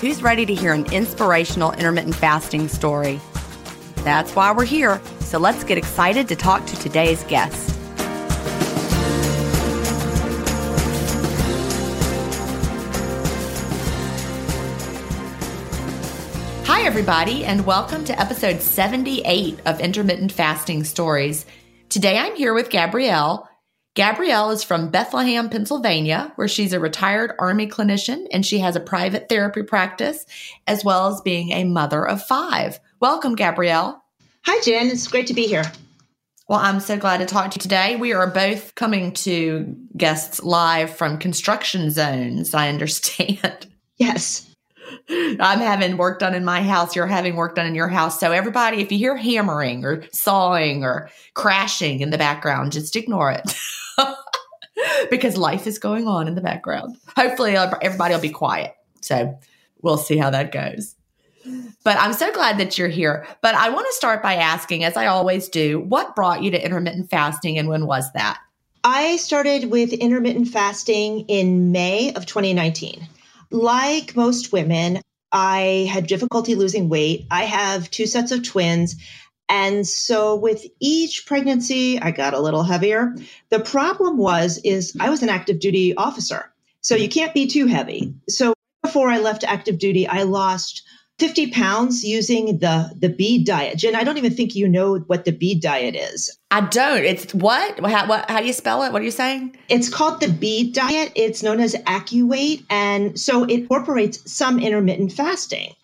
Who's ready to hear an inspirational intermittent fasting story? That's why we're here. So let's get excited to talk to today's guest. Hi, everybody, and welcome to episode 78 of Intermittent Fasting Stories. Today I'm here with Gabrielle. Gabrielle is from Bethlehem, Pennsylvania, where she's a retired Army clinician and she has a private therapy practice, as well as being a mother of five. Welcome, Gabrielle. Hi, Jen. It's great to be here. Well, I'm so glad to talk to you today. We are both coming to guests live from construction zones, I understand. Yes. I'm having work done in my house. You're having work done in your house. So, everybody, if you hear hammering or sawing or crashing in the background, just ignore it. because life is going on in the background. Hopefully, uh, everybody will be quiet. So we'll see how that goes. But I'm so glad that you're here. But I want to start by asking, as I always do, what brought you to intermittent fasting and when was that? I started with intermittent fasting in May of 2019. Like most women, I had difficulty losing weight. I have two sets of twins. And so with each pregnancy, I got a little heavier. The problem was is I was an active duty officer. So you can't be too heavy. So before I left active duty, I lost 50 pounds using the the bead diet. Jen, I don't even think you know what the bead diet is. I don't. It's what? How, what, how do you spell it? What are you saying? It's called the bead diet. It's known as AccuWeight. And so it incorporates some intermittent fasting.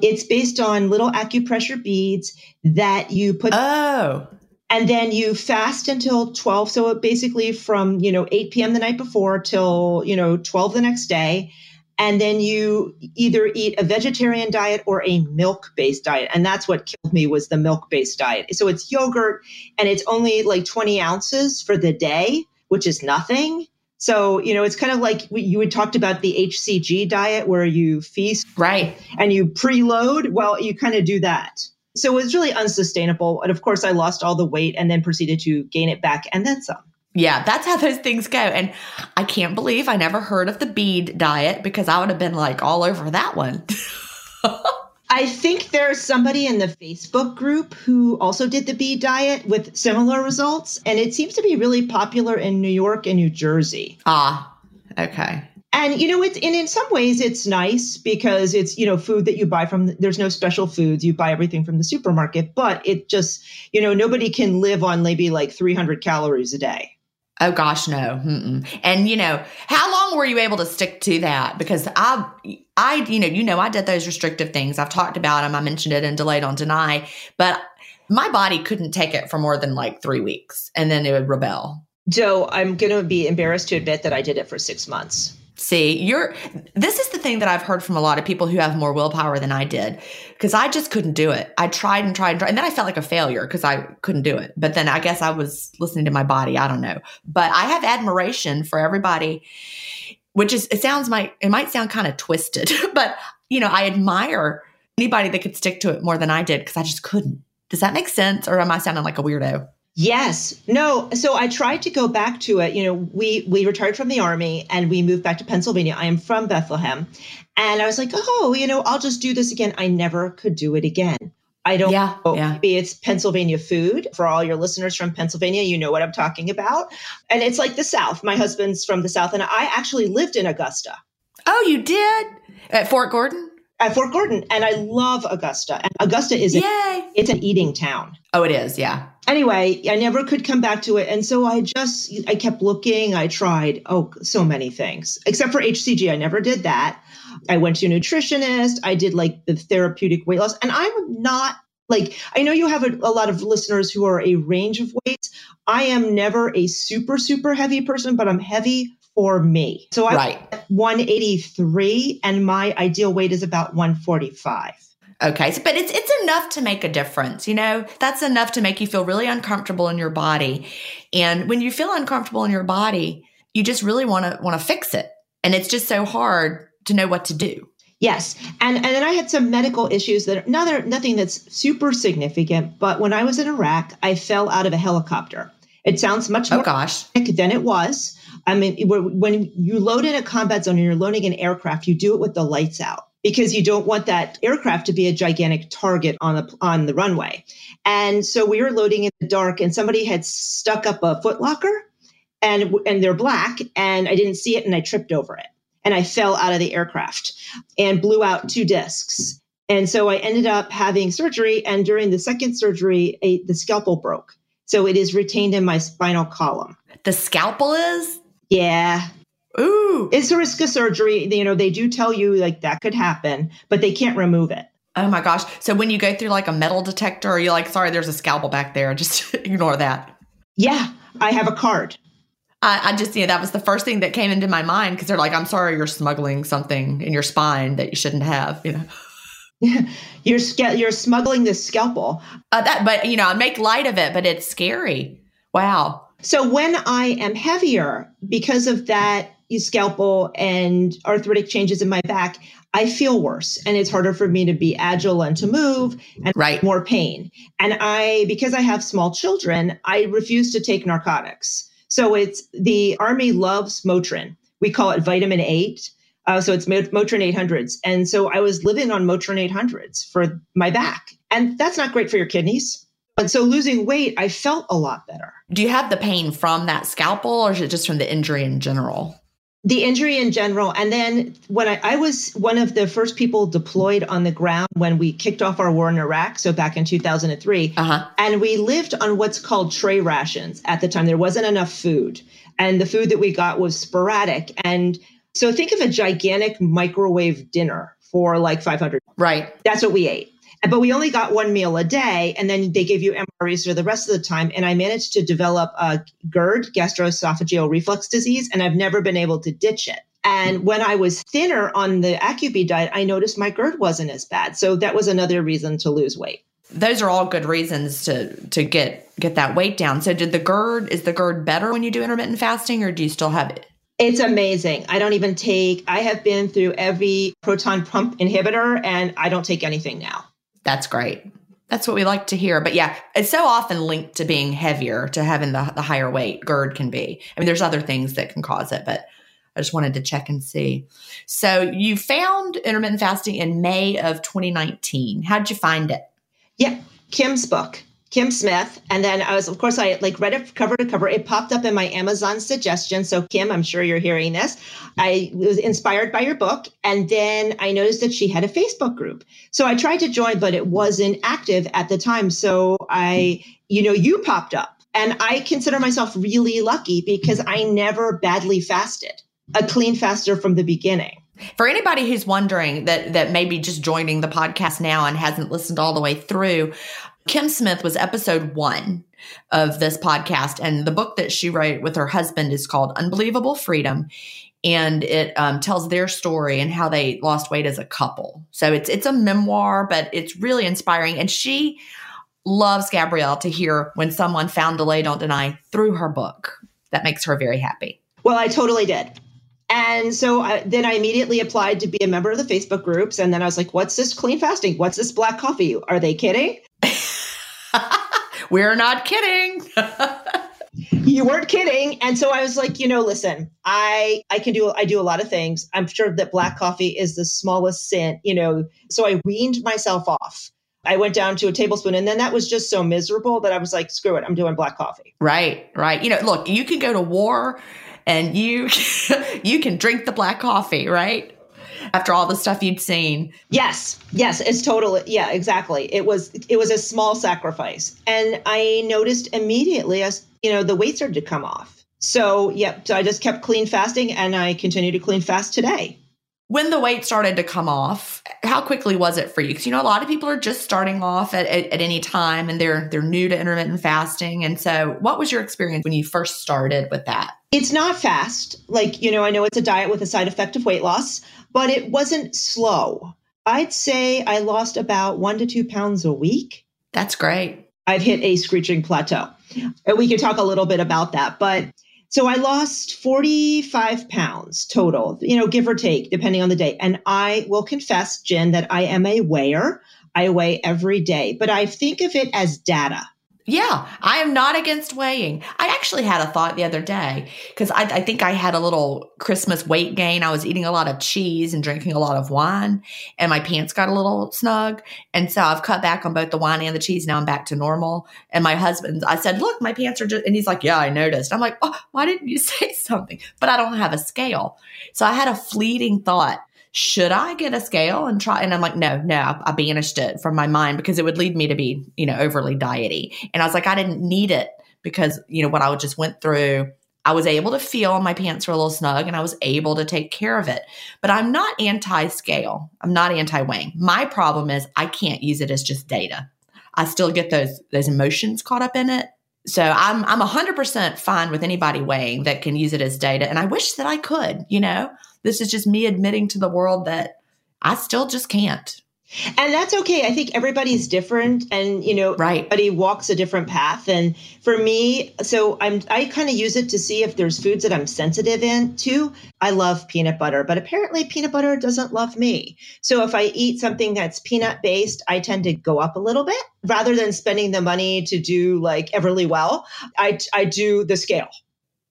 It's based on little acupressure beads that you put. Oh. And then you fast until 12. So basically from, you know, 8 p.m. the night before till, you know, 12 the next day. And then you either eat a vegetarian diet or a milk based diet. And that's what killed me was the milk based diet. So it's yogurt and it's only like 20 ounces for the day, which is nothing. So, you know, it's kind of like you had talked about the HCG diet where you feast right and you preload. Well, you kind of do that. So it was really unsustainable. And of course, I lost all the weight and then proceeded to gain it back and then some. Yeah, that's how those things go. And I can't believe I never heard of the bead diet because I would have been like all over that one. I think there's somebody in the Facebook group who also did the bead diet with similar results. And it seems to be really popular in New York and New Jersey. Ah, okay. And you know, it's and in some ways it's nice because it's you know food that you buy from. There's no special foods. You buy everything from the supermarket, but it just you know nobody can live on maybe like 300 calories a day. Oh gosh, no. Mm-mm. And you know, how long were you able to stick to that? Because I, I, you know, you know, I did those restrictive things. I've talked about them. I mentioned it in Delay Don't Deny, but my body couldn't take it for more than like three weeks, and then it would rebel. Joe, I'm going to be embarrassed to admit that I did it for six months. See, you're this is the thing that I've heard from a lot of people who have more willpower than I did because I just couldn't do it. I tried and tried and tried, and then I felt like a failure because I couldn't do it. But then I guess I was listening to my body. I don't know, but I have admiration for everybody, which is it sounds might it might sound kind of twisted, but you know I admire anybody that could stick to it more than I did because I just couldn't. Does that make sense, or am I sounding like a weirdo? Yes. No. So I tried to go back to it. You know, we we retired from the army and we moved back to Pennsylvania. I am from Bethlehem. And I was like, oh, you know, I'll just do this again. I never could do it again. I don't yeah, know. Yeah. Maybe it's Pennsylvania food. For all your listeners from Pennsylvania, you know what I'm talking about. And it's like the South. My husband's from the South, and I actually lived in Augusta. Oh, you did? At Fort Gordon? At Fort Gordon. And I love Augusta. And Augusta is Yay. it's an eating town. Oh, it is, yeah anyway, I never could come back to it. And so I just, I kept looking. I tried, oh, so many things, except for HCG. I never did that. I went to a nutritionist. I did like the therapeutic weight loss. And I'm not like, I know you have a, a lot of listeners who are a range of weights. I am never a super, super heavy person, but I'm heavy for me. So I'm right. 183 and my ideal weight is about 145. Okay. So, but it's it's enough to make a difference, you know? That's enough to make you feel really uncomfortable in your body. And when you feel uncomfortable in your body, you just really want to want to fix it. And it's just so hard to know what to do. Yes. And and then I had some medical issues that another nothing that's super significant, but when I was in Iraq, I fell out of a helicopter. It sounds much oh, gosh. than it was. I mean, when you load in a combat zone and you're loading an aircraft, you do it with the lights out because you don't want that aircraft to be a gigantic target on the on the runway. And so we were loading in the dark, and somebody had stuck up a footlocker, and and they're black, and I didn't see it, and I tripped over it, and I fell out of the aircraft and blew out two discs. And so I ended up having surgery, and during the second surgery, a, the scalpel broke. So it is retained in my spinal column. The scalpel is? Yeah. Ooh. It's a risk of surgery. You know, they do tell you like that could happen, but they can't remove it. Oh my gosh. So when you go through like a metal detector, you're you like, sorry, there's a scalpel back there? Just ignore that. Yeah, I have a card. I, I just, you know, that was the first thing that came into my mind because they're like, I'm sorry, you're smuggling something in your spine that you shouldn't have, you know. you're you're smuggling this scalpel. Uh, that, but you know, I make light of it, but it's scary. Wow. So when I am heavier because of that scalpel and arthritic changes in my back, I feel worse and it's harder for me to be agile and to move and right. more pain. And I, because I have small children, I refuse to take narcotics. So it's the Army loves Motrin. We call it vitamin 8. Uh, so it's Motrin 800s. And so I was living on Motrin 800s for my back. And that's not great for your kidneys. And so losing weight, I felt a lot better. Do you have the pain from that scalpel or is it just from the injury in general? The injury in general. And then when I, I, was one of the first people deployed on the ground when we kicked off our war in Iraq, so back in 2003, uh-huh. and we lived on what's called tray rations at the time. There wasn't enough food, and the food that we got was sporadic. And so think of a gigantic microwave dinner for like 500. Right. That's what we ate but we only got one meal a day and then they gave you MREs for the rest of the time. And I managed to develop a GERD, gastroesophageal reflux disease, and I've never been able to ditch it. And when I was thinner on the AccuB diet, I noticed my GERD wasn't as bad. So that was another reason to lose weight. Those are all good reasons to to get get that weight down. So did the GERD is the GERD better when you do intermittent fasting or do you still have it? It's amazing. I don't even take, I have been through every proton pump inhibitor and I don't take anything now. That's great. That's what we like to hear. But yeah, it's so often linked to being heavier, to having the, the higher weight GERD can be. I mean, there's other things that can cause it, but I just wanted to check and see. So you found intermittent fasting in May of 2019. How'd you find it? Yeah, Kim's book. Kim Smith. And then I was, of course, I like read it cover to cover. It popped up in my Amazon suggestion. So, Kim, I'm sure you're hearing this. I was inspired by your book. And then I noticed that she had a Facebook group. So I tried to join, but it wasn't active at the time. So I, you know, you popped up. And I consider myself really lucky because I never badly fasted, a clean faster from the beginning. For anybody who's wondering that that maybe just joining the podcast now and hasn't listened all the way through, Kim Smith was episode one of this podcast, and the book that she wrote with her husband is called Unbelievable Freedom, and it um, tells their story and how they lost weight as a couple. So it's it's a memoir, but it's really inspiring, and she loves Gabrielle to hear when someone found Delay Don't Deny through her book. That makes her very happy. Well, I totally did. And so I, then I immediately applied to be a member of the Facebook groups. And then I was like, what's this clean fasting? What's this black coffee? Are they kidding? We're not kidding. you weren't kidding. And so I was like, you know, listen, I I can do I do a lot of things. I'm sure that black coffee is the smallest sin, you know. So I weaned myself off. I went down to a tablespoon and then that was just so miserable that I was like, screw it, I'm doing black coffee. Right, right. You know, look, you can go to war and you you can drink the black coffee, right? After all the stuff you'd seen. Yes. Yes, it's totally yeah, exactly. It was it was a small sacrifice. And I noticed immediately as, you know, the weight started to come off. So, yep, so I just kept clean fasting and I continue to clean fast today. When the weight started to come off, how quickly was it for you? Because you know a lot of people are just starting off at, at, at, any time, and they're they're new to intermittent fasting. And so, what was your experience when you first started with that? It's not fast. Like you know, I know it's a diet with a side effect of weight loss, but it wasn't slow. I'd say I lost about one to two pounds a week. That's great. I've hit a screeching plateau, and we can talk a little bit about that, but so I lost 45 pounds total, you know, give or take, depending on the day. And I will confess, Jen, that I am a weigher. I weigh every day, but I think of it as data. Yeah, I am not against weighing. I actually had a thought the other day because I, I, think I had a little Christmas weight gain. I was eating a lot of cheese and drinking a lot of wine, and my pants got a little snug. And so I've cut back on both the wine and the cheese. Now I'm back to normal. And my husband, I said, Look, my pants are just, and he's like, Yeah, I noticed. I'm like, Oh, why didn't you say something? But I don't have a scale. So I had a fleeting thought should I get a scale and try? And I'm like, no, no, I, I banished it from my mind because it would lead me to be, you know, overly diety. And I was like, I didn't need it because, you know, what I just went through, I was able to feel my pants were a little snug and I was able to take care of it. But I'm not anti scale. I'm not anti weighing. My problem is I can't use it as just data. I still get those those emotions caught up in it. So I'm I'm 100% fine with anybody weighing that can use it as data and I wish that I could, you know. This is just me admitting to the world that I still just can't. And that's okay. I think everybody's different and you know right. everybody walks a different path. And for me, so I'm I kind of use it to see if there's foods that I'm sensitive into. I love peanut butter, but apparently peanut butter doesn't love me. So if I eat something that's peanut based, I tend to go up a little bit rather than spending the money to do like Everlywell. I I do the scale.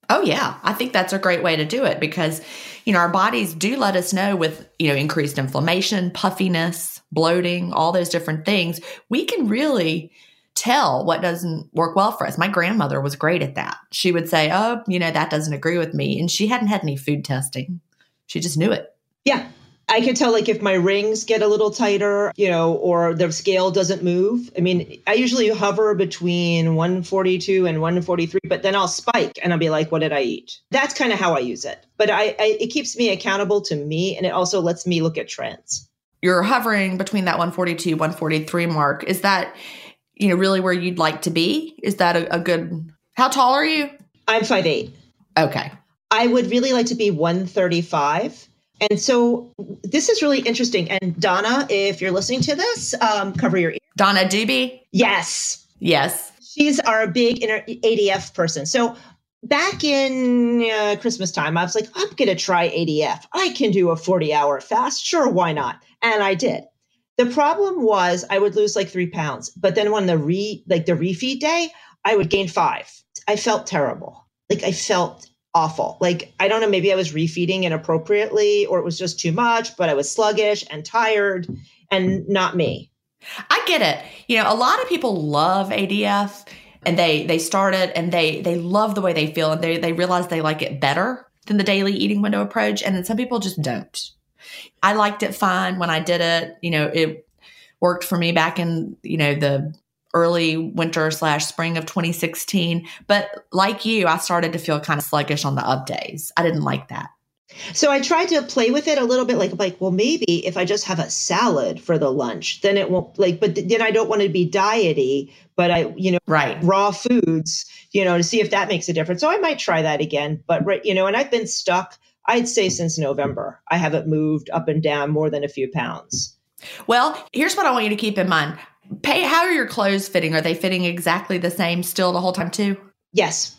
Oh yeah, I think that's a great way to do it because you know our bodies do let us know with you know increased inflammation, puffiness, bloating, all those different things. We can really tell what doesn't work well for us. My grandmother was great at that. She would say, "Oh, you know, that doesn't agree with me." And she hadn't had any food testing. She just knew it. Yeah. I can tell like if my rings get a little tighter, you know, or the scale doesn't move. I mean, I usually hover between 142 and 143, but then I'll spike and I'll be like, what did I eat? That's kind of how I use it. But I, I it keeps me accountable to me and it also lets me look at trends. You're hovering between that 142, 143 mark. Is that, you know, really where you'd like to be? Is that a, a good how tall are you? I'm five eight. Okay. I would really like to be 135 and so this is really interesting. And Donna, if you're listening to this, um, cover your ears. Donna Doobie? Yes. Yes. She's our big inter- ADF person. So back in uh, Christmas time, I was like, I'm going to try ADF. I can do a 40 hour fast. Sure, why not? And I did. The problem was I would lose like three pounds, but then when the re like the refeed day, I would gain five. I felt terrible. Like I felt awful. Like I don't know, maybe I was refeeding inappropriately or it was just too much, but I was sluggish and tired and not me. I get it. You know, a lot of people love ADF and they they start it and they they love the way they feel and they they realize they like it better than the daily eating window approach and then some people just don't. I liked it fine when I did it. You know, it worked for me back in, you know, the early winter slash spring of 2016. But like you, I started to feel kind of sluggish on the up days. I didn't like that. So I tried to play with it a little bit, like like well maybe if I just have a salad for the lunch, then it won't like. But then I don't want to be diety, but I you know right raw foods, you know, to see if that makes a difference. So I might try that again. But right, you know, and I've been stuck. I'd say since November, I haven't moved up and down more than a few pounds. Well, here's what I want you to keep in mind. Pay how are your clothes fitting? Are they fitting exactly the same still the whole time too? Yes.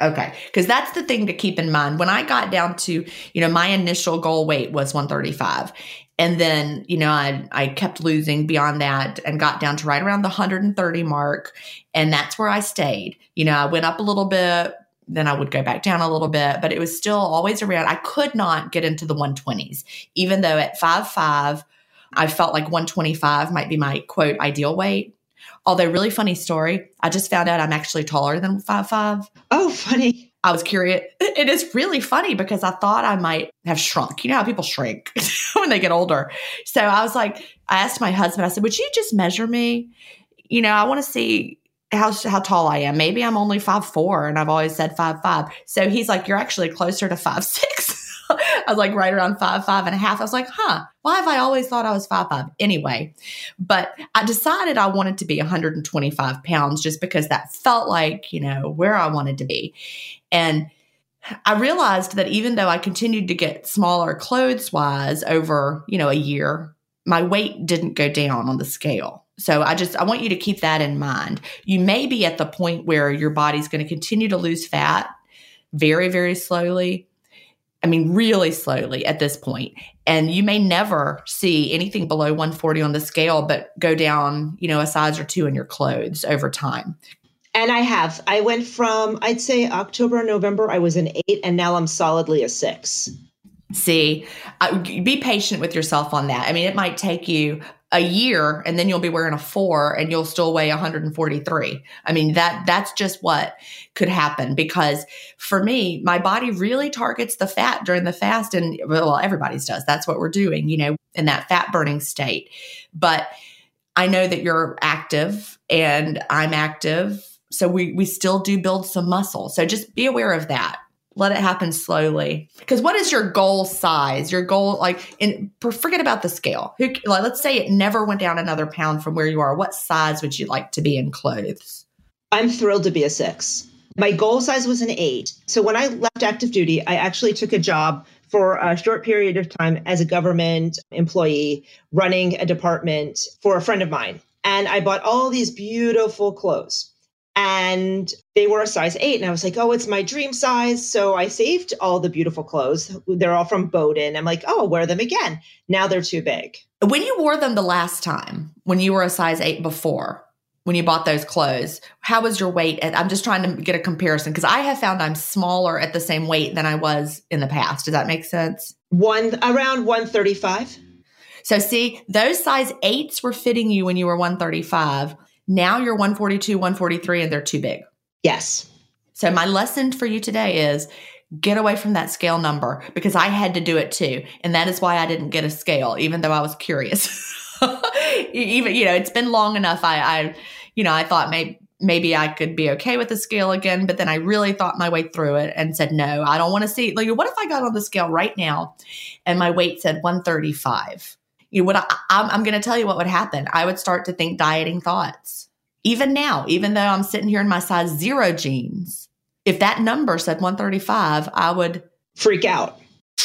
Okay. Because that's the thing to keep in mind. When I got down to, you know, my initial goal weight was 135. And then, you know, I, I kept losing beyond that and got down to right around the 130 mark. And that's where I stayed. You know, I went up a little bit, then I would go back down a little bit, but it was still always around. I could not get into the 120s, even though at five five, I felt like 125 might be my quote ideal weight. Although, really funny story, I just found out I'm actually taller than five five. Oh, funny. I was curious. It is really funny because I thought I might have shrunk. You know how people shrink when they get older. So I was like, I asked my husband, I said, Would you just measure me? You know, I want to see how how tall I am. Maybe I'm only five four, and I've always said five five. So he's like, You're actually closer to five six. I was like right around five, five and a half. I was like, huh, why have I always thought I was five, five? Anyway, but I decided I wanted to be 125 pounds just because that felt like, you know, where I wanted to be. And I realized that even though I continued to get smaller clothes wise over, you know, a year, my weight didn't go down on the scale. So I just I want you to keep that in mind. You may be at the point where your body's going to continue to lose fat very very slowly I mean, really slowly at this point. And you may never see anything below 140 on the scale, but go down, you know, a size or two in your clothes over time. And I have. I went from, I'd say October, November, I was an eight, and now I'm solidly a six. See, uh, be patient with yourself on that. I mean, it might take you a year and then you'll be wearing a four and you'll still weigh 143 i mean that that's just what could happen because for me my body really targets the fat during the fast and well everybody's does. That's what we're doing you know in that fat burning state. But i know that you're active and i'm active so we we still do build some muscle. So just be aware of that let it happen slowly. Because what is your goal size? Your goal, like, forget about the scale. Who, like, let's say it never went down another pound from where you are. What size would you like to be in clothes? I'm thrilled to be a six. My goal size was an eight. So when I left active duty, I actually took a job for a short period of time as a government employee running a department for a friend of mine. And I bought all these beautiful clothes and they were a size eight. And I was like, oh, it's my dream size. So I saved all the beautiful clothes. They're all from Boden. I'm like, oh, I'll wear them again. Now they're too big. When you wore them the last time, when you were a size eight before, when you bought those clothes, how was your weight? I'm just trying to get a comparison because I have found I'm smaller at the same weight than I was in the past. Does that make sense? One around 135. So see, those size eights were fitting you when you were 135 now you're 142, 143, and they're too big. Yes. So my lesson for you today is get away from that scale number because I had to do it too. And that is why I didn't get a scale, even though I was curious. even, you know, it's been long enough. I, I, you know, I thought maybe, maybe I could be okay with the scale again, but then I really thought my way through it and said, no, I don't want to see, like, what if I got on the scale right now and my weight said 135? You know, what I, I'm, I'm going to tell you what would happen. I would start to think dieting thoughts. Even now, even though I'm sitting here in my size zero jeans, if that number said 135, I would freak out.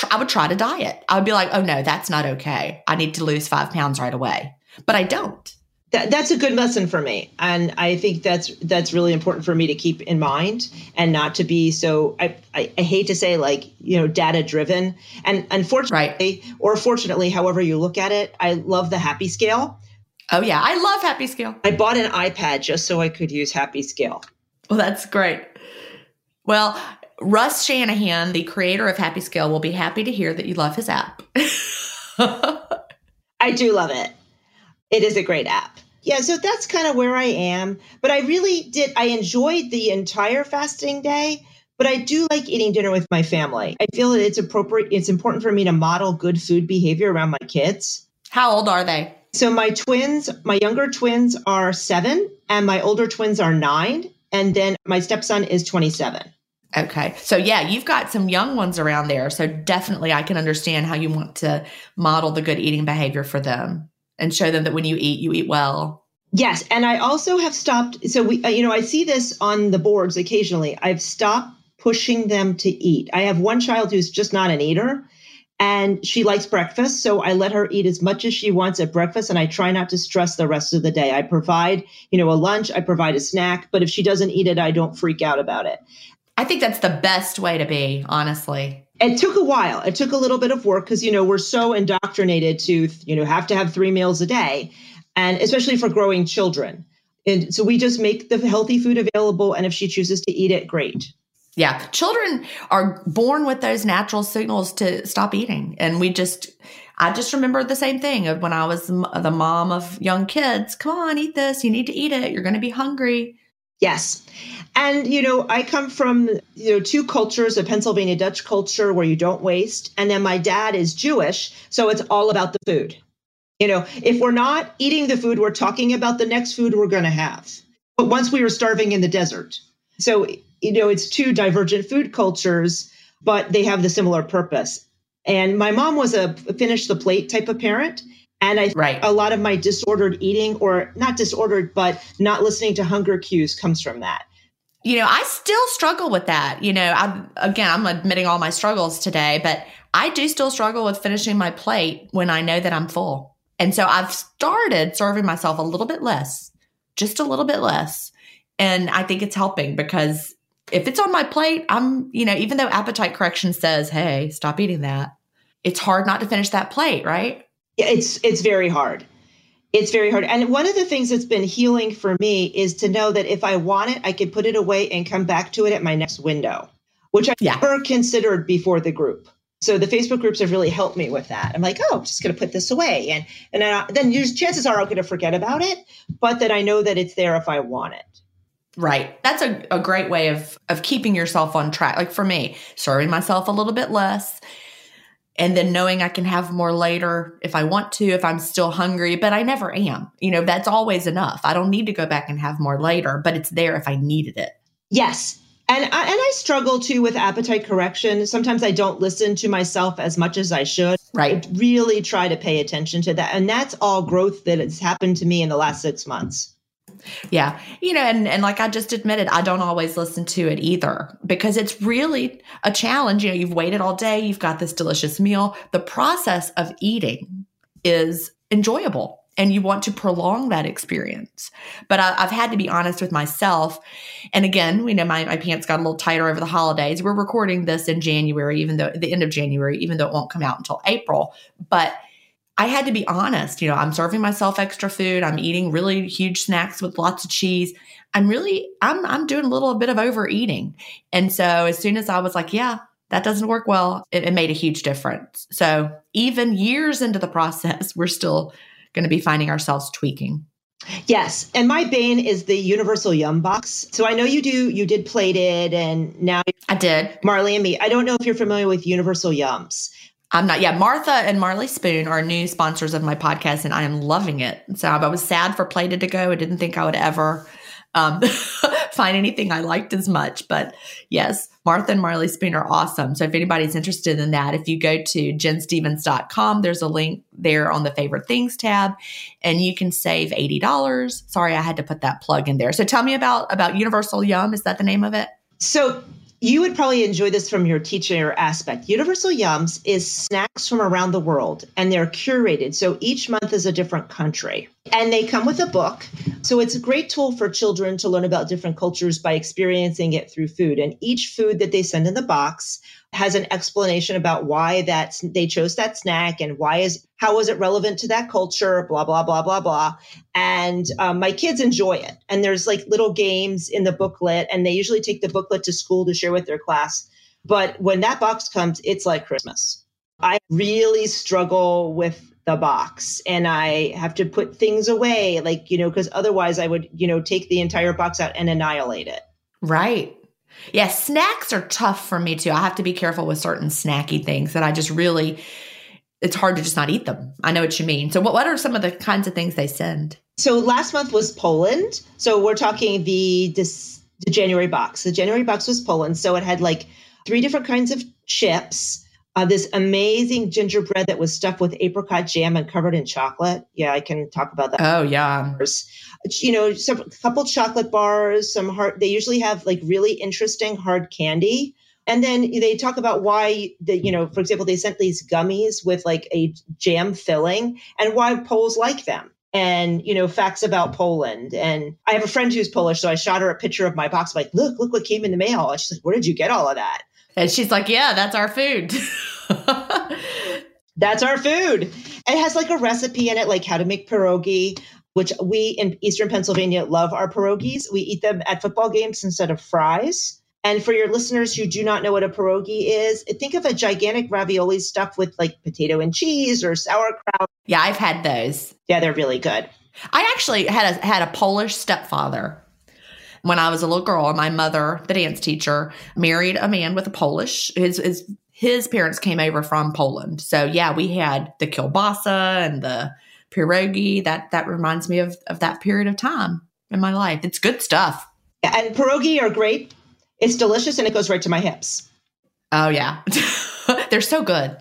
I would try to diet. I would be like, oh no, that's not okay. I need to lose five pounds right away. But I don't. That, that's a good lesson for me. And i think that's that's really important for me to keep in mind and not to be so i i, I hate to say like you know data driven and unfortunately right. or fortunately however you look at it i love the happy scale. Oh yeah. I love happy scale. I bought an ipad just so i could use happy scale. Well that's great. Well russ shanahan the creator of happy scale will be happy to hear that you love his app. I do love it it is a great app. Yeah, so that's kind of where I am. But I really did, I enjoyed the entire fasting day, but I do like eating dinner with my family. I feel that it's appropriate, it's important for me to model good food behavior around my kids. How old are they? So my twins, my younger twins are seven, and my older twins are nine. And then my stepson is 27. Okay. So, yeah, you've got some young ones around there. So, definitely, I can understand how you want to model the good eating behavior for them and show them that when you eat, you eat well. Yes, and I also have stopped. So we, uh, you know, I see this on the boards occasionally. I've stopped pushing them to eat. I have one child who's just not an eater, and she likes breakfast, so I let her eat as much as she wants at breakfast, and I try not to stress the rest of the day. I provide, you know, a lunch, I provide a snack, but if she doesn't eat it, I don't freak out about it. I think that's the best way to be, honestly it took a while. It took a little bit of work because you know we're so indoctrinated to you know have to have three meals a day, and especially for growing children. And so we just make the healthy food available, and if she chooses to eat it, great. Yeah, children are born with those natural signals to stop eating, and we just. I just remember the same thing of when I was the mom of young kids. Come on, eat this. You need to eat it. You're going to be hungry. Yes. And, you know, I come from, you know, two cultures, a Pennsylvania Dutch culture where you don't waste. And then my dad is Jewish. So it's all about the food. You know, if we're not eating the food, we're talking about the next food we're going to have. But once we were starving in the desert. So, you know, it's two divergent food cultures, but they have the similar purpose. And my mom was a finish the plate type of parent. And I right. a lot of my disordered eating, or not disordered, but not listening to hunger cues comes from that. You know, I still struggle with that. You know, I again, I'm admitting all my struggles today, but I do still struggle with finishing my plate when I know that I'm full. And so I've started serving myself a little bit less, just a little bit less. And I think it's helping because if it's on my plate, I'm, you know, even though appetite correction says, hey, stop eating that, it's hard not to finish that plate, right? It's it's very hard it's very hard and one of the things that's been healing for me is to know that if i want it i can put it away and come back to it at my next window which i yeah. never considered before the group so the facebook groups have really helped me with that i'm like oh i'm just going to put this away and and I, then chances are i'm going to forget about it but that i know that it's there if i want it Right. That's a, a great way of of keeping yourself on track. Like for me, serving myself a little bit less, and then knowing I can have more later if I want to, if I'm still hungry, but I never am. You know, that's always enough. I don't need to go back and have more later, but it's there if I needed it. Yes. And I, and I struggle too with appetite correction. Sometimes I don't listen to myself as much as I should. Right. I really try to pay attention to that. And that's all growth that has happened to me in the last six months. Yeah. You know, and, and like I just admitted, I don't always listen to it either because it's really a challenge. You know, you've waited all day, you've got this delicious meal. The process of eating is enjoyable and you want to prolong that experience. But I, have had to be honest with myself. And again, we know my, my pants got a little tighter over the holidays. We're recording this in January, even though the end of January, even though it won't come out until April. But I had to be honest. You know, I'm serving myself extra food. I'm eating really huge snacks with lots of cheese. I'm really, I'm, I'm doing a little bit of overeating. And so as soon as I was like, yeah, that doesn't work well, it, it made a huge difference. So even years into the process, we're still going to be finding ourselves tweaking. Yes, and my bane is the universal yum box. So I know you do you did plated and now I did. Marley and me. I don't know if you're familiar with universal yums. I'm not. Yeah, Martha and Marley Spoon are new sponsors of my podcast, and I am loving it. So I was sad for Plated to go. I didn't think I would ever um, find anything I liked as much. But yes, Martha and Marley Spoon are awesome. So if anybody's interested in that, if you go to jenstevens.com, there's a link there on the favorite things tab, and you can save $80. Sorry, I had to put that plug in there. So tell me about about Universal Yum. Is that the name of it? So you would probably enjoy this from your teacher aspect. Universal Yums is snacks from around the world and they're curated. So each month is a different country and they come with a book. So it's a great tool for children to learn about different cultures by experiencing it through food. And each food that they send in the box has an explanation about why that they chose that snack and why is how was it relevant to that culture blah blah blah blah blah. And um, my kids enjoy it. And there's like little games in the booklet and they usually take the booklet to school to share with their class. But when that box comes it's like christmas. I really struggle with the box and i have to put things away like you know because otherwise i would you know take the entire box out and annihilate it. Right yeah, snacks are tough for me too. I have to be careful with certain snacky things that I just really it's hard to just not eat them. I know what you mean. So what what are some of the kinds of things they send? So last month was Poland. So we're talking the this the January box. The January box was Poland. So it had like three different kinds of chips, uh, this amazing gingerbread that was stuffed with apricot jam and covered in chocolate. Yeah, I can talk about that. Oh yeah. You know, some a couple chocolate bars, some hard. They usually have like really interesting hard candy. And then they talk about why the, you know, for example, they sent these gummies with like a jam filling and why Poles like them and you know facts about Poland. And I have a friend who's Polish, so I shot her a picture of my box. I'm like, look, look what came in the mail. And she's like, where did you get all of that? And she's like, Yeah, that's our food. that's our food. It has like a recipe in it, like how to make pierogi, which we in Eastern Pennsylvania love our pierogies. We eat them at football games instead of fries. And for your listeners who do not know what a pierogi is, think of a gigantic ravioli stuffed with like potato and cheese or sauerkraut. Yeah, I've had those. Yeah, they're really good. I actually had a had a Polish stepfather when I was a little girl, my mother, the dance teacher, married a man with a Polish. His his his parents came over from Poland. So yeah, we had the kielbasa and the pierogi. That that reminds me of of that period of time in my life. It's good stuff. And pierogi are great. It's delicious and it goes right to my hips. Oh yeah. They're so good.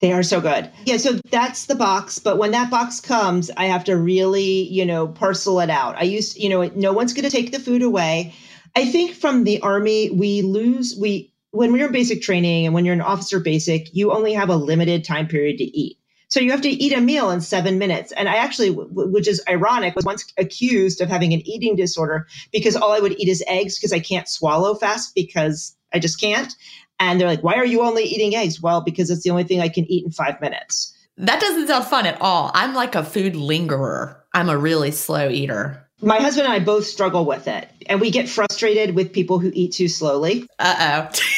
They are so good. Yeah, so that's the box. But when that box comes, I have to really, you know, parcel it out. I used, you know, no one's going to take the food away. I think from the army, we lose, we, when we're in basic training and when you're an officer basic, you only have a limited time period to eat. So you have to eat a meal in seven minutes. And I actually, which is ironic, was once accused of having an eating disorder because all I would eat is eggs because I can't swallow fast because I just can't. And they're like, why are you only eating eggs? Well, because it's the only thing I can eat in five minutes. That doesn't sound fun at all. I'm like a food lingerer. I'm a really slow eater. My husband and I both struggle with it, and we get frustrated with people who eat too slowly. Uh oh.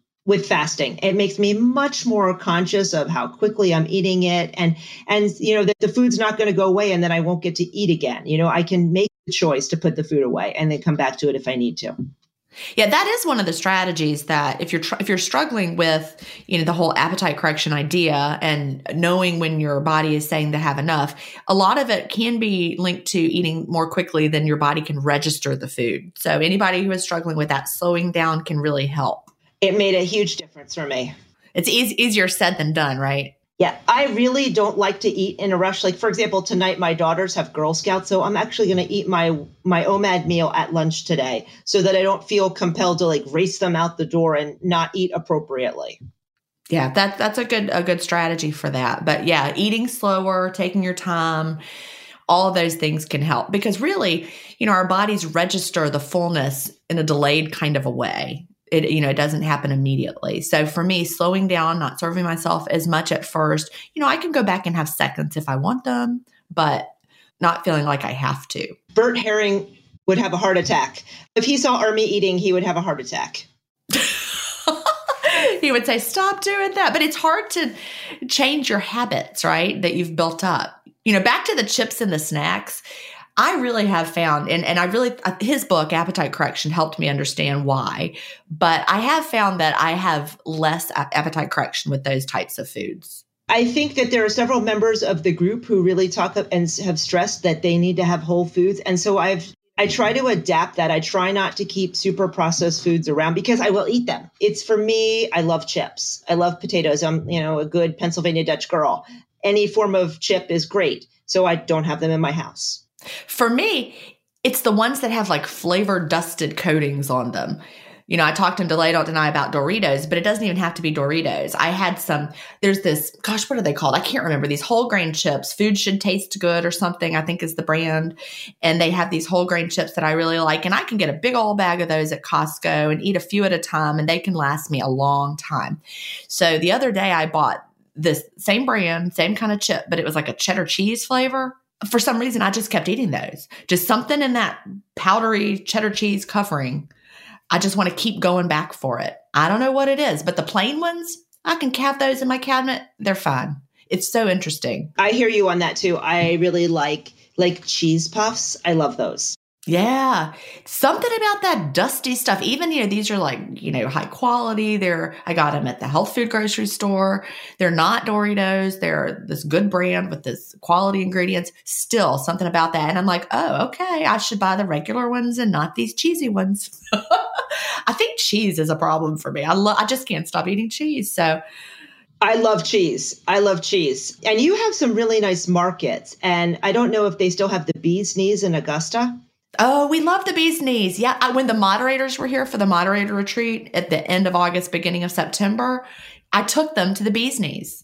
with fasting. It makes me much more conscious of how quickly I'm eating it and and you know that the food's not going to go away and then I won't get to eat again. You know, I can make the choice to put the food away and then come back to it if I need to. Yeah, that is one of the strategies that if you're tr- if you're struggling with, you know, the whole appetite correction idea and knowing when your body is saying to have enough, a lot of it can be linked to eating more quickly than your body can register the food. So anybody who is struggling with that, slowing down can really help. It made a huge difference for me. It's easy, easier said than done, right? Yeah, I really don't like to eat in a rush. Like for example, tonight my daughters have Girl Scouts, so I'm actually going to eat my my OMAD meal at lunch today, so that I don't feel compelled to like race them out the door and not eat appropriately. Yeah, that that's a good a good strategy for that. But yeah, eating slower, taking your time, all of those things can help because really, you know, our bodies register the fullness in a delayed kind of a way it you know it doesn't happen immediately. So for me slowing down not serving myself as much at first you know i can go back and have seconds if i want them but not feeling like i have to. Bert herring would have a heart attack. If he saw army eating he would have a heart attack. He would say stop doing that. But it's hard to change your habits right that you've built up. You know back to the chips and the snacks I really have found, and, and I really, uh, his book, Appetite Correction, helped me understand why. But I have found that I have less appetite correction with those types of foods. I think that there are several members of the group who really talk and have stressed that they need to have whole foods. And so I've, I try to adapt that. I try not to keep super processed foods around because I will eat them. It's for me, I love chips. I love potatoes. I'm, you know, a good Pennsylvania Dutch girl. Any form of chip is great. So I don't have them in my house. For me, it's the ones that have like flavor dusted coatings on them. You know, I talked in Delay Don't Deny about Doritos, but it doesn't even have to be Doritos. I had some, there's this, gosh, what are they called? I can't remember. These whole grain chips, Food Should Taste Good or something, I think is the brand. And they have these whole grain chips that I really like. And I can get a big old bag of those at Costco and eat a few at a time, and they can last me a long time. So the other day I bought this same brand, same kind of chip, but it was like a cheddar cheese flavor for some reason, I just kept eating those. Just something in that powdery cheddar cheese covering. I just want to keep going back for it. I don't know what it is, but the plain ones, I can have those in my cabinet. They're fine. It's so interesting. I hear you on that too. I really like like cheese puffs. I love those. Yeah. Something about that dusty stuff. Even, you know, these are like, you know, high quality. They're, I got them at the health food grocery store. They're not Doritos. They're this good brand with this quality ingredients. Still something about that. And I'm like, oh, okay. I should buy the regular ones and not these cheesy ones. I think cheese is a problem for me. I love, I just can't stop eating cheese. So, I love cheese. I love cheese. And you have some really nice markets. And I don't know if they still have the bee's knees in Augusta. Oh, we love the bee's knees. Yeah. I, when the moderators were here for the moderator retreat at the end of August, beginning of September, I took them to the bee's knees.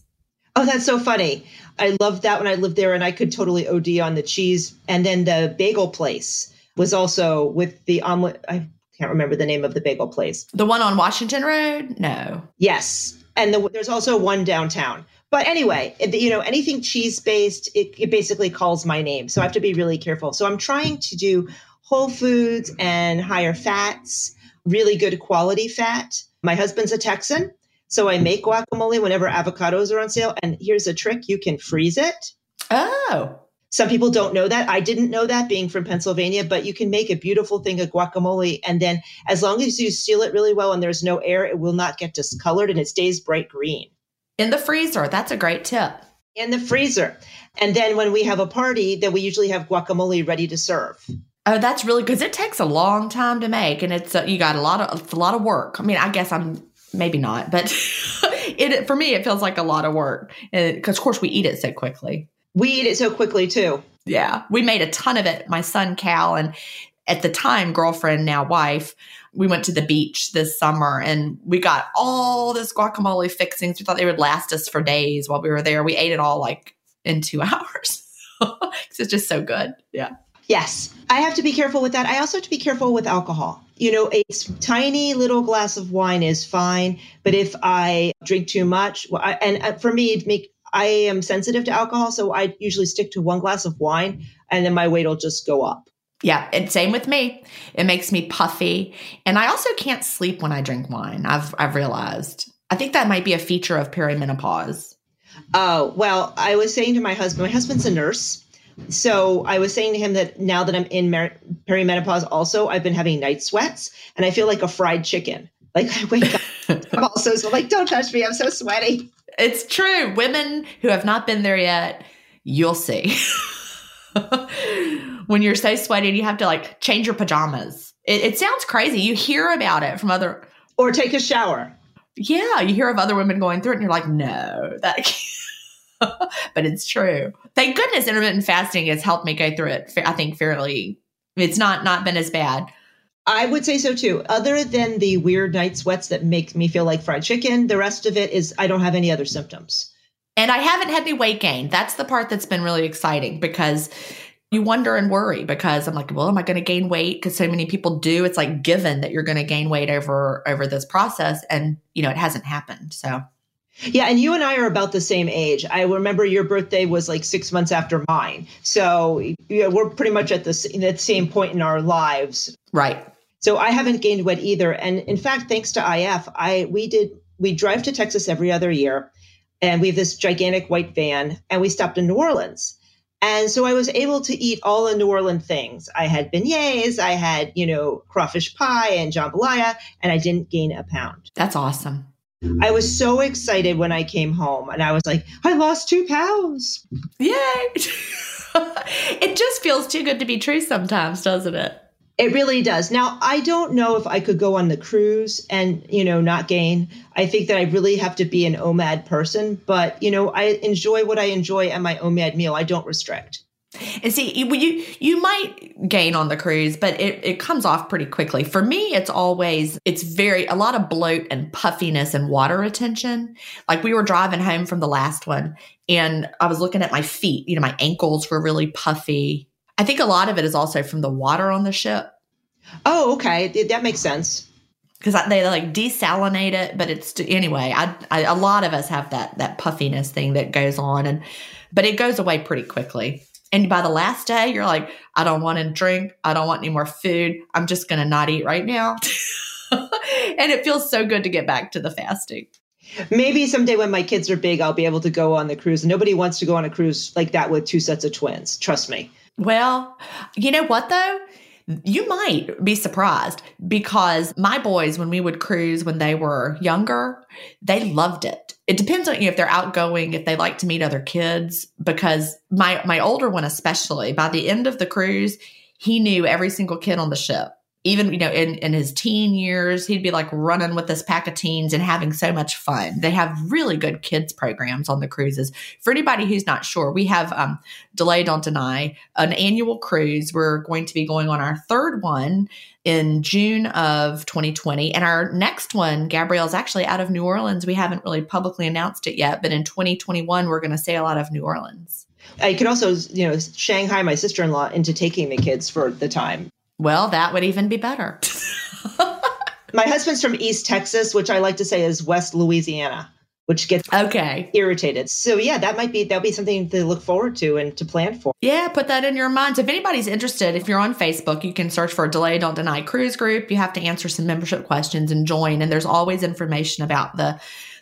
Oh, that's so funny. I loved that when I lived there and I could totally OD on the cheese. And then the bagel place was also with the omelet. I can't remember the name of the bagel place. The one on Washington Road? No. Yes. And the, there's also one downtown. But anyway, you know, anything cheese based, it, it basically calls my name. So I have to be really careful. So I'm trying to do whole foods and higher fats, really good quality fat. My husband's a Texan. So I make guacamole whenever avocados are on sale. And here's a trick you can freeze it. Oh. Some people don't know that. I didn't know that being from Pennsylvania, but you can make a beautiful thing of guacamole. And then, as long as you seal it really well and there's no air, it will not get discolored and it stays bright green. In the freezer. That's a great tip. In the freezer. And then when we have a party, then we usually have guacamole ready to serve. Oh, that's really because it takes a long time to make, and it's a, you got a lot of it's a lot of work. I mean, I guess I'm maybe not, but it for me it feels like a lot of work eh, and because of course we eat it so quickly. We eat it so quickly too. Yeah, we made a ton of it. My son Cal and at the time girlfriend now wife we went to the beach this summer and we got all this guacamole fixings. We thought they would last us for days while we were there. We ate it all like in two hours. it's just so good. Yeah. Yes. I have to be careful with that. I also have to be careful with alcohol. You know, a tiny little glass of wine is fine, but if I drink too much, and uh, for me, make I am sensitive to alcohol, so I usually stick to one glass of wine, and then my weight will just go up. Yeah, and same with me. It makes me puffy, and I also can't sleep when I drink wine. I've I've realized. I think that might be a feature of perimenopause. Oh well, I was saying to my husband. My husband's a nurse, so I was saying to him that now that I'm in mer- perimenopause, also I've been having night sweats, and I feel like a fried chicken. Like I wake up, I'm also so like, don't touch me, I'm so sweaty. It's true. Women who have not been there yet, you'll see. when you're so sweaty, you have to like change your pajamas. It, it sounds crazy. You hear about it from other, or take a shower. Yeah, you hear of other women going through it, and you're like, no, that. but it's true. Thank goodness intermittent fasting has helped me go through it. I think fairly. It's not not been as bad. I would say so too. Other than the weird night sweats that make me feel like fried chicken, the rest of it is I don't have any other symptoms. And I haven't had any weight gain. That's the part that's been really exciting because you wonder and worry because I'm like, well, am I going to gain weight? Because so many people do. It's like given that you're going to gain weight over over this process, and you know it hasn't happened. So yeah, and you and I are about the same age. I remember your birthday was like six months after mine, so yeah, we're pretty much at the, the same point in our lives. Right. So I haven't gained weight either, and in fact, thanks to IF, I we did we drive to Texas every other year, and we have this gigantic white van, and we stopped in New Orleans. And so I was able to eat all the New Orleans things. I had beignets, I had, you know, crawfish pie and jambalaya, and I didn't gain a pound. That's awesome. I was so excited when I came home and I was like, I lost two pounds. Yay. it just feels too good to be true sometimes, doesn't it? It really does. Now, I don't know if I could go on the cruise and, you know, not gain. I think that I really have to be an OMAD person, but, you know, I enjoy what I enjoy at my OMAD meal. I don't restrict. And see, you you might gain on the cruise, but it, it comes off pretty quickly. For me, it's always it's very a lot of bloat and puffiness and water retention. Like we were driving home from the last one, and I was looking at my feet. You know, my ankles were really puffy. I think a lot of it is also from the water on the ship. Oh, okay, that makes sense. Because they like desalinate it, but it's anyway. I, I a lot of us have that that puffiness thing that goes on, and but it goes away pretty quickly. And by the last day, you're like, I don't want to drink. I don't want any more food. I'm just going to not eat right now. and it feels so good to get back to the fasting. Maybe someday when my kids are big, I'll be able to go on the cruise. Nobody wants to go on a cruise like that with two sets of twins. Trust me. Well, you know what though? You might be surprised because my boys, when we would cruise when they were younger, they loved it. It depends on you if they're outgoing, if they like to meet other kids. Because my my older one, especially, by the end of the cruise, he knew every single kid on the ship even you know in, in his teen years he'd be like running with this pack of teens and having so much fun. They have really good kids programs on the cruises. For anybody who's not sure we have um, delay don't deny an annual cruise. We're going to be going on our third one in june of 2020 and our next one gabrielle's actually out of new orleans. We haven't really publicly announced it yet but in 2021 we're going to sail out of new orleans. I could also, you know, Shanghai my sister-in-law into taking the kids for the time. Well, that would even be better. My husband's from East Texas, which I like to say is West Louisiana, which gets okay irritated. So yeah, that might be that'll be something to look forward to and to plan for. Yeah, put that in your minds. If anybody's interested, if you're on Facebook, you can search for Delay Don't Deny Cruise Group. You have to answer some membership questions and join. And there's always information about the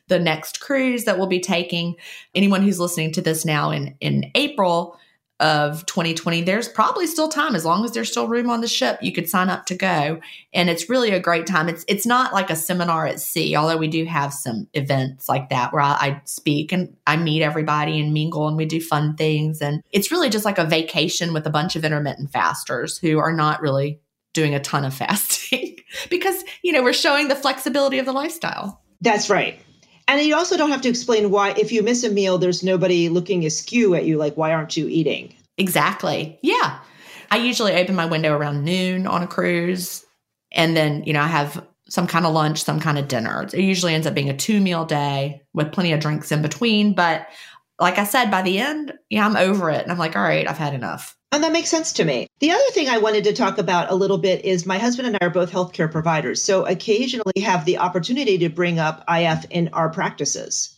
the next cruise that we'll be taking. Anyone who's listening to this now in in April of 2020 there's probably still time. As long as there's still room on the ship you could sign up to go. And it's really a great time. It's it's not like a seminar at sea although we do have some events like that where I, I speak and i meet everybody and mingle and we do fun things. And it's really just like a vacation with a bunch of intermittent fasters who are not really doing a ton of fasting because you know we're showing the flexibility of the lifestyle. That's right and you also don't have to explain why, if you miss a meal, there's nobody looking askew at you, like, why aren't you eating? Exactly. Yeah. I usually open my window around noon on a cruise. And then, you know, I have some kind of lunch, some kind of dinner. It usually ends up being a two meal day with plenty of drinks in between. But like I said, by the end, yeah, I'm over it. And I'm like, all right, I've had enough. And that makes sense to me. The other thing I wanted to talk about a little bit is my husband and I are both healthcare providers. So occasionally have the opportunity to bring up IF in our practices.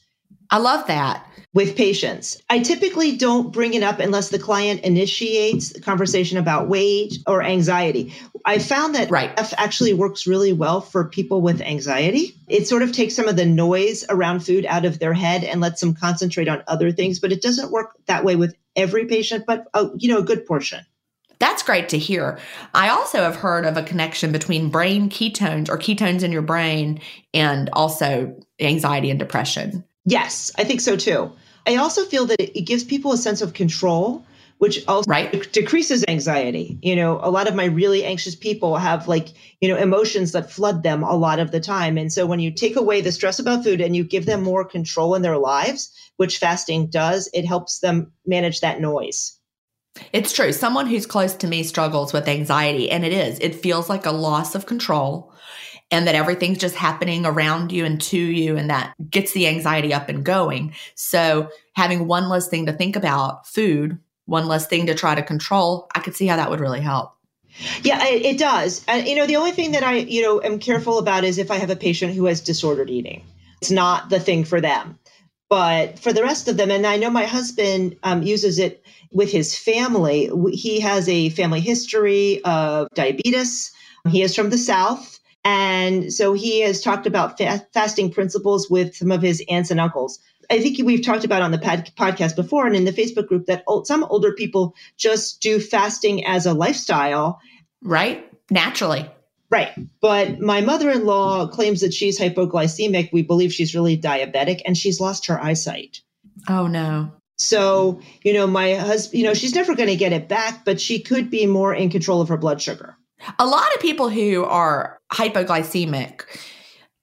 I love that. With patients. I typically don't bring it up unless the client initiates the conversation about weight or anxiety. I found that right. F actually works really well for people with anxiety. It sort of takes some of the noise around food out of their head and lets them concentrate on other things, but it doesn't work that way with every patient, but a, you know, a good portion. That's great to hear. I also have heard of a connection between brain ketones or ketones in your brain and also anxiety and depression. Yes, I think so too. I also feel that it gives people a sense of control, which also right. decreases anxiety. You know, a lot of my really anxious people have like, you know, emotions that flood them a lot of the time. And so when you take away the stress about food and you give them more control in their lives, which fasting does, it helps them manage that noise. It's true. Someone who's close to me struggles with anxiety, and it is. It feels like a loss of control and that everything's just happening around you and to you and that gets the anxiety up and going. So having one less thing to think about, food, one less thing to try to control, I could see how that would really help. Yeah, it, it does. And you know, the only thing that I, you know, am careful about is if I have a patient who has disordered eating. It's not the thing for them. But for the rest of them, and I know my husband um, uses it with his family. He has a family history of diabetes. He is from the South and so he has talked about fa- fasting principles with some of his aunts and uncles. I think we've talked about on the pod- podcast before and in the Facebook group that some older people just do fasting as a lifestyle. Right. Naturally. Right. But my mother in law claims that she's hypoglycemic. We believe she's really diabetic and she's lost her eyesight. Oh, no. So, you know, my husband, you know, she's never going to get it back, but she could be more in control of her blood sugar. A lot of people who are hypoglycemic,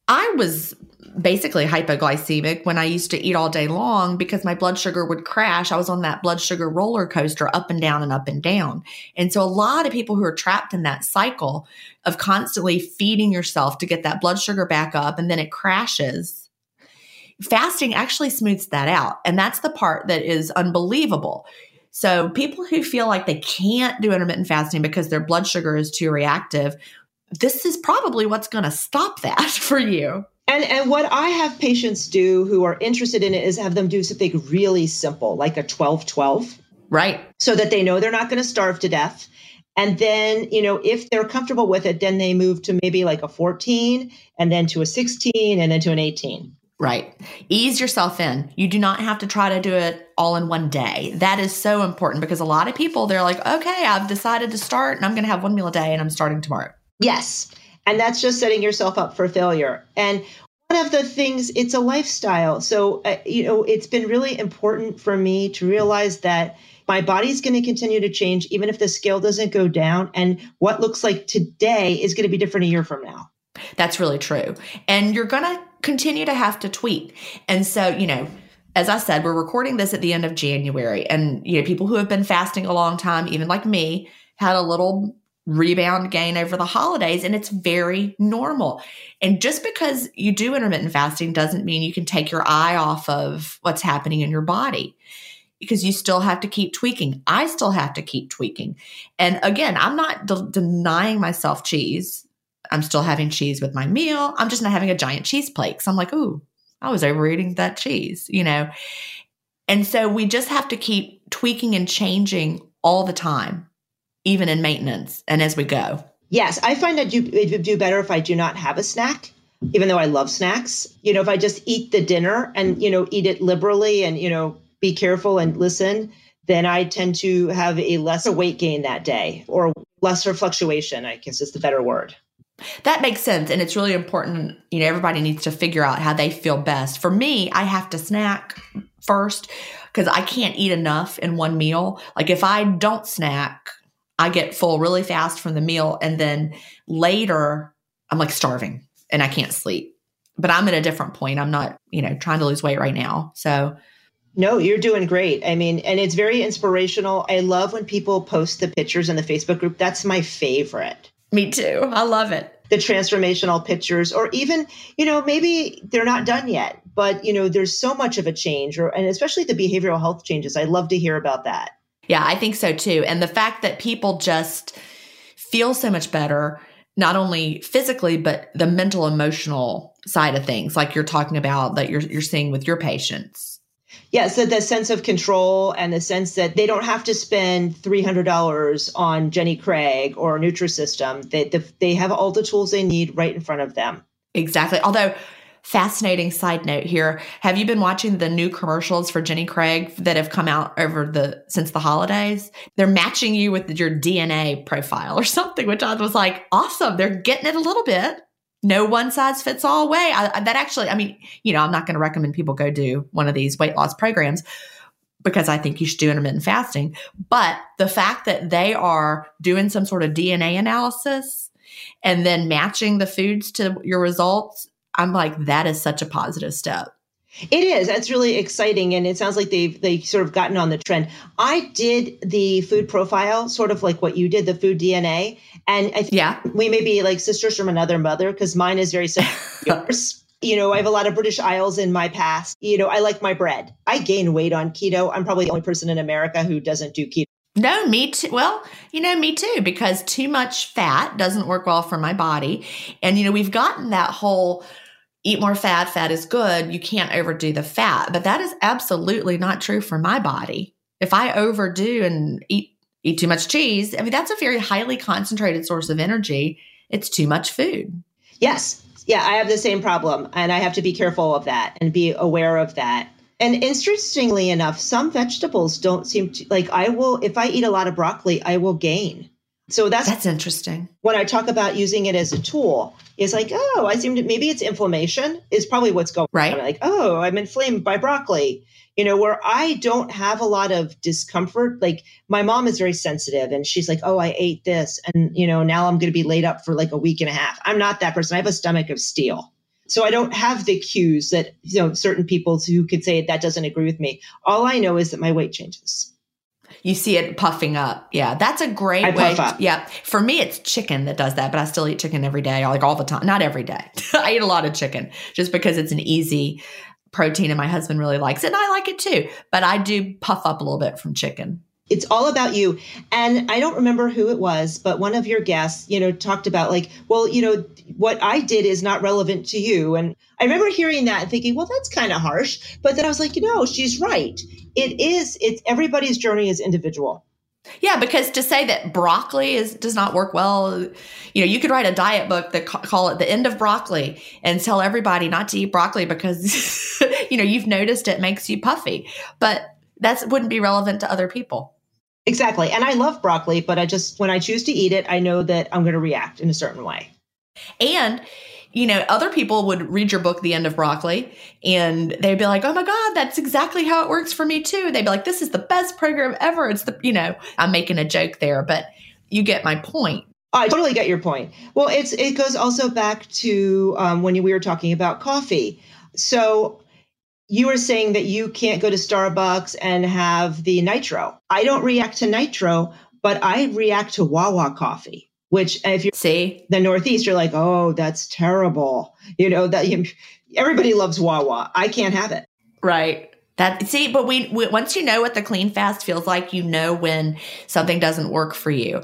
I was basically hypoglycemic when I used to eat all day long because my blood sugar would crash. I was on that blood sugar roller coaster up and down and up and down. And so a lot of people who are trapped in that cycle of constantly feeding yourself to get that blood sugar back up and then it crashes. Fasting actually smooths that out. And that's the part that is unbelievable. So people who feel like they can't do intermittent fasting because their blood sugar is too reactive, this is probably what's going to stop that for you. And and what I have patients do who are interested in it is have them do something really simple, like a 12-12. Right. So that they know they're not going to starve to death. And then, you know, if they're comfortable with it, then they move to maybe like a 14 and then to a 16 and then to an 18. Right. Ease yourself in. You do not have to try to do it all in one day. That is so important because a lot of people, they're like, okay, I've decided to start and I'm going to have one meal a day and I'm starting tomorrow. Yes. And that's just setting yourself up for failure. And one of the things, it's a lifestyle. So, uh, you know, it's been really important for me to realize that my body's going to continue to change even if the scale doesn't go down. And what looks like today is going to be different a year from now. That's really true. And you're going to continue to have to tweak. And so, you know, as I said, we're recording this at the end of January. And, you know, people who have been fasting a long time, even like me, had a little rebound gain over the holidays. And it's very normal. And just because you do intermittent fasting doesn't mean you can take your eye off of what's happening in your body because you still have to keep tweaking. I still have to keep tweaking. And again, I'm not de- denying myself cheese. I'm still having cheese with my meal. I'm just not having a giant cheese plate. So I'm like, ooh, I was overeating that cheese, you know? And so we just have to keep tweaking and changing all the time, even in maintenance and as we go. Yes, I find that you, it would do better if I do not have a snack, even though I love snacks. You know, if I just eat the dinner and, you know, eat it liberally and, you know, be careful and listen, then I tend to have a lesser weight gain that day or lesser fluctuation, I guess is the better word. That makes sense. And it's really important. You know, everybody needs to figure out how they feel best. For me, I have to snack first because I can't eat enough in one meal. Like if I don't snack, I get full really fast from the meal. And then later, I'm like starving and I can't sleep. But I'm at a different point. I'm not, you know, trying to lose weight right now. So, no, you're doing great. I mean, and it's very inspirational. I love when people post the pictures in the Facebook group. That's my favorite. Me too. I love it. the transformational pictures or even, you know, maybe they're not done yet, but you know, there's so much of a change or and especially the behavioral health changes. I love to hear about that. Yeah, I think so too. And the fact that people just feel so much better not only physically but the mental emotional side of things like you're talking about that you're you're seeing with your patients. Yeah so the sense of control and the sense that they don't have to spend $300 on jenny craig or nutrisystem. They, they have all the tools they need right in front of them. Exactly. Although fascinating side note here. Have you been watching the new commercials for Jenny Craig that have come out over the since the holidays? They're matching you with your DNA profile or something, which I was like, awesome. They're getting it a little bit. No one size fits all way. I, that actually, I mean, you know, I'm not going to recommend people go do one of these weight loss programs because I think you should do intermittent fasting. But the fact that they are doing some sort of DNA analysis and then matching the foods to your results I'm like, that is such a positive step. It is. That's really exciting, and it sounds like they've they sort of gotten on the trend. I did the food profile, sort of like what you did, the food DNA, and I think yeah. we may be like sisters from another mother because mine is very similar yours. You know, I have a lot of British Isles in my past. You know, I like my bread. I gain weight on keto. I'm probably the only person in America who doesn't do keto. No, me too. Well, you know, me too, because too much fat doesn't work well for my body. And, you know, we've gotten that whole eat more fat, fat is good. You can't overdo the fat. But that is absolutely not true for my body. If I overdo and eat eat too much cheese, I mean that's a very highly concentrated source of energy. It's too much food. Yes. Yeah, I have the same problem and I have to be careful of that and be aware of that. And interestingly enough, some vegetables don't seem to like I will if I eat a lot of broccoli, I will gain. So that's that's interesting. When I talk about using it as a tool, is like, oh, I seem to maybe it's inflammation is probably what's going right. on. Like, oh, I'm inflamed by broccoli. You know, where I don't have a lot of discomfort. Like my mom is very sensitive and she's like, oh, I ate this. And, you know, now I'm going to be laid up for like a week and a half. I'm not that person. I have a stomach of steel. So I don't have the cues that, you know, certain people who could say that doesn't agree with me. All I know is that my weight changes you see it puffing up. Yeah, that's a great I way. Up. Yeah, for me, it's chicken that does that, but I still eat chicken every day, like all the time. Not every day. I eat a lot of chicken just because it's an easy protein, and my husband really likes it, and I like it too. But I do puff up a little bit from chicken. It's all about you. And I don't remember who it was, but one of your guests, you know, talked about like, well, you know, what I did is not relevant to you. And I remember hearing that and thinking, well, that's kind of harsh. But then I was like, you know, she's right. It is, it's everybody's journey is individual. Yeah, because to say that broccoli is does not work well, you know, you could write a diet book that ca- call it the end of broccoli and tell everybody not to eat broccoli because you know you've noticed it makes you puffy, but that wouldn't be relevant to other people. Exactly, and I love broccoli, but I just when I choose to eat it, I know that I'm going to react in a certain way. And you know, other people would read your book, The End of Broccoli, and they'd be like, oh my God, that's exactly how it works for me too. They'd be like, this is the best program ever. It's the, you know, I'm making a joke there, but you get my point. I totally get your point. Well, it's it goes also back to um, when we were talking about coffee. So you were saying that you can't go to Starbucks and have the nitro. I don't react to nitro, but I react to Wawa coffee which if you see the Northeast, you're like, oh, that's terrible. You know that you, everybody loves Wawa. I can't have it. Right. That see, but we, we, once you know what the clean fast feels like, you know when something doesn't work for you.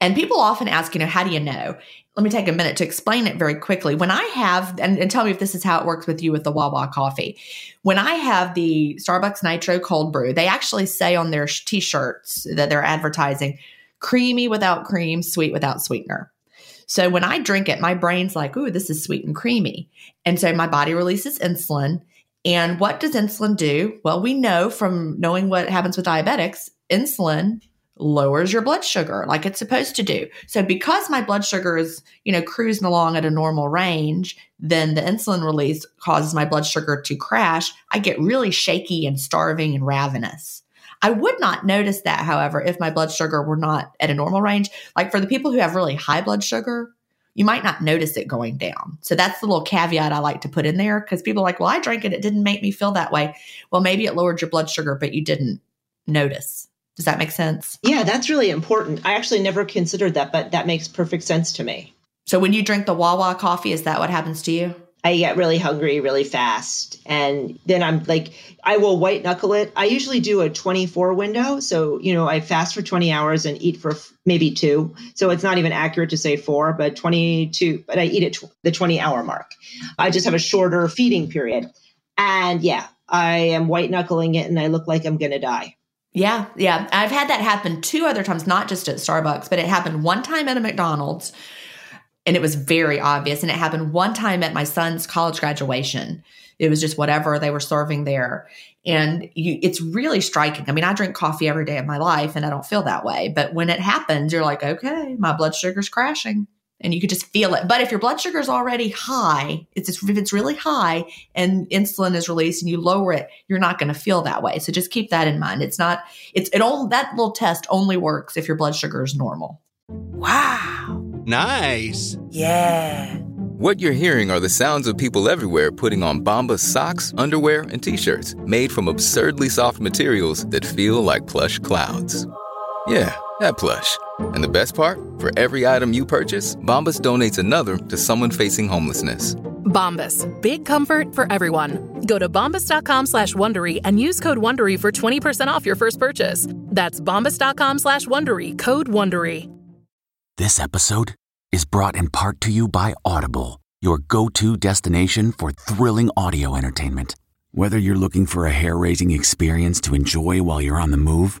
And people often ask, you know, how do you know? Let me take a minute to explain it very quickly. When I have, and, and tell me if this is how it works with you with the Wawa coffee. When I have the Starbucks Nitro Cold Brew, they actually say on their t-shirts that they're advertising creamy without cream, sweet without sweetener. So when I drink it, my brain's like, ooh, this is sweet and creamy. And so my body releases insulin. And what does insulin do? Well, we know from knowing what happens with diabetics, insulin lowers your blood sugar like it's supposed to do. So because my blood sugar is, you know, cruising along at a normal range, then the insulin release causes my blood sugar to crash. I get really shaky and starving and ravenous. I would not notice that, however, if my blood sugar were not at a normal range. Like for the people who have really high blood sugar, you might not notice it going down. So that's the little caveat I like to put in there because people are like, well, I drank it. It didn't make me feel that way. Well, maybe it lowered your blood sugar, but you didn't notice. Does that make sense? Yeah, that's really important. I actually never considered that, but that makes perfect sense to me. So when you drink the Wawa coffee, is that what happens to you? I get really hungry really fast. And then I'm like, I will white knuckle it. I usually do a 24 window. So, you know, I fast for 20 hours and eat for maybe two. So it's not even accurate to say four, but 22, but I eat at the 20 hour mark. I just have a shorter feeding period. And yeah, I am white knuckling it and I look like I'm going to die. Yeah, yeah. I've had that happen two other times, not just at Starbucks, but it happened one time at a McDonald's and it was very obvious. And it happened one time at my son's college graduation. It was just whatever they were serving there. And you, it's really striking. I mean, I drink coffee every day of my life and I don't feel that way. But when it happens, you're like, okay, my blood sugar's crashing. And you could just feel it. But if your blood sugar is already high, it's just, if it's really high and insulin is released and you lower it, you're not going to feel that way. So just keep that in mind. It's not, it's, it all, that little test only works if your blood sugar is normal. Wow. Nice. Yeah. What you're hearing are the sounds of people everywhere putting on Bombas socks, underwear, and t-shirts made from absurdly soft materials that feel like plush clouds. Yeah, that plush. And the best part? For every item you purchase, Bombas donates another to someone facing homelessness. Bombas. Big comfort for everyone. Go to bombas.com slash Wondery and use code Wondery for 20% off your first purchase. That's bombas.com slash Wondery. Code Wondery. This episode is brought in part to you by Audible, your go to destination for thrilling audio entertainment. Whether you're looking for a hair raising experience to enjoy while you're on the move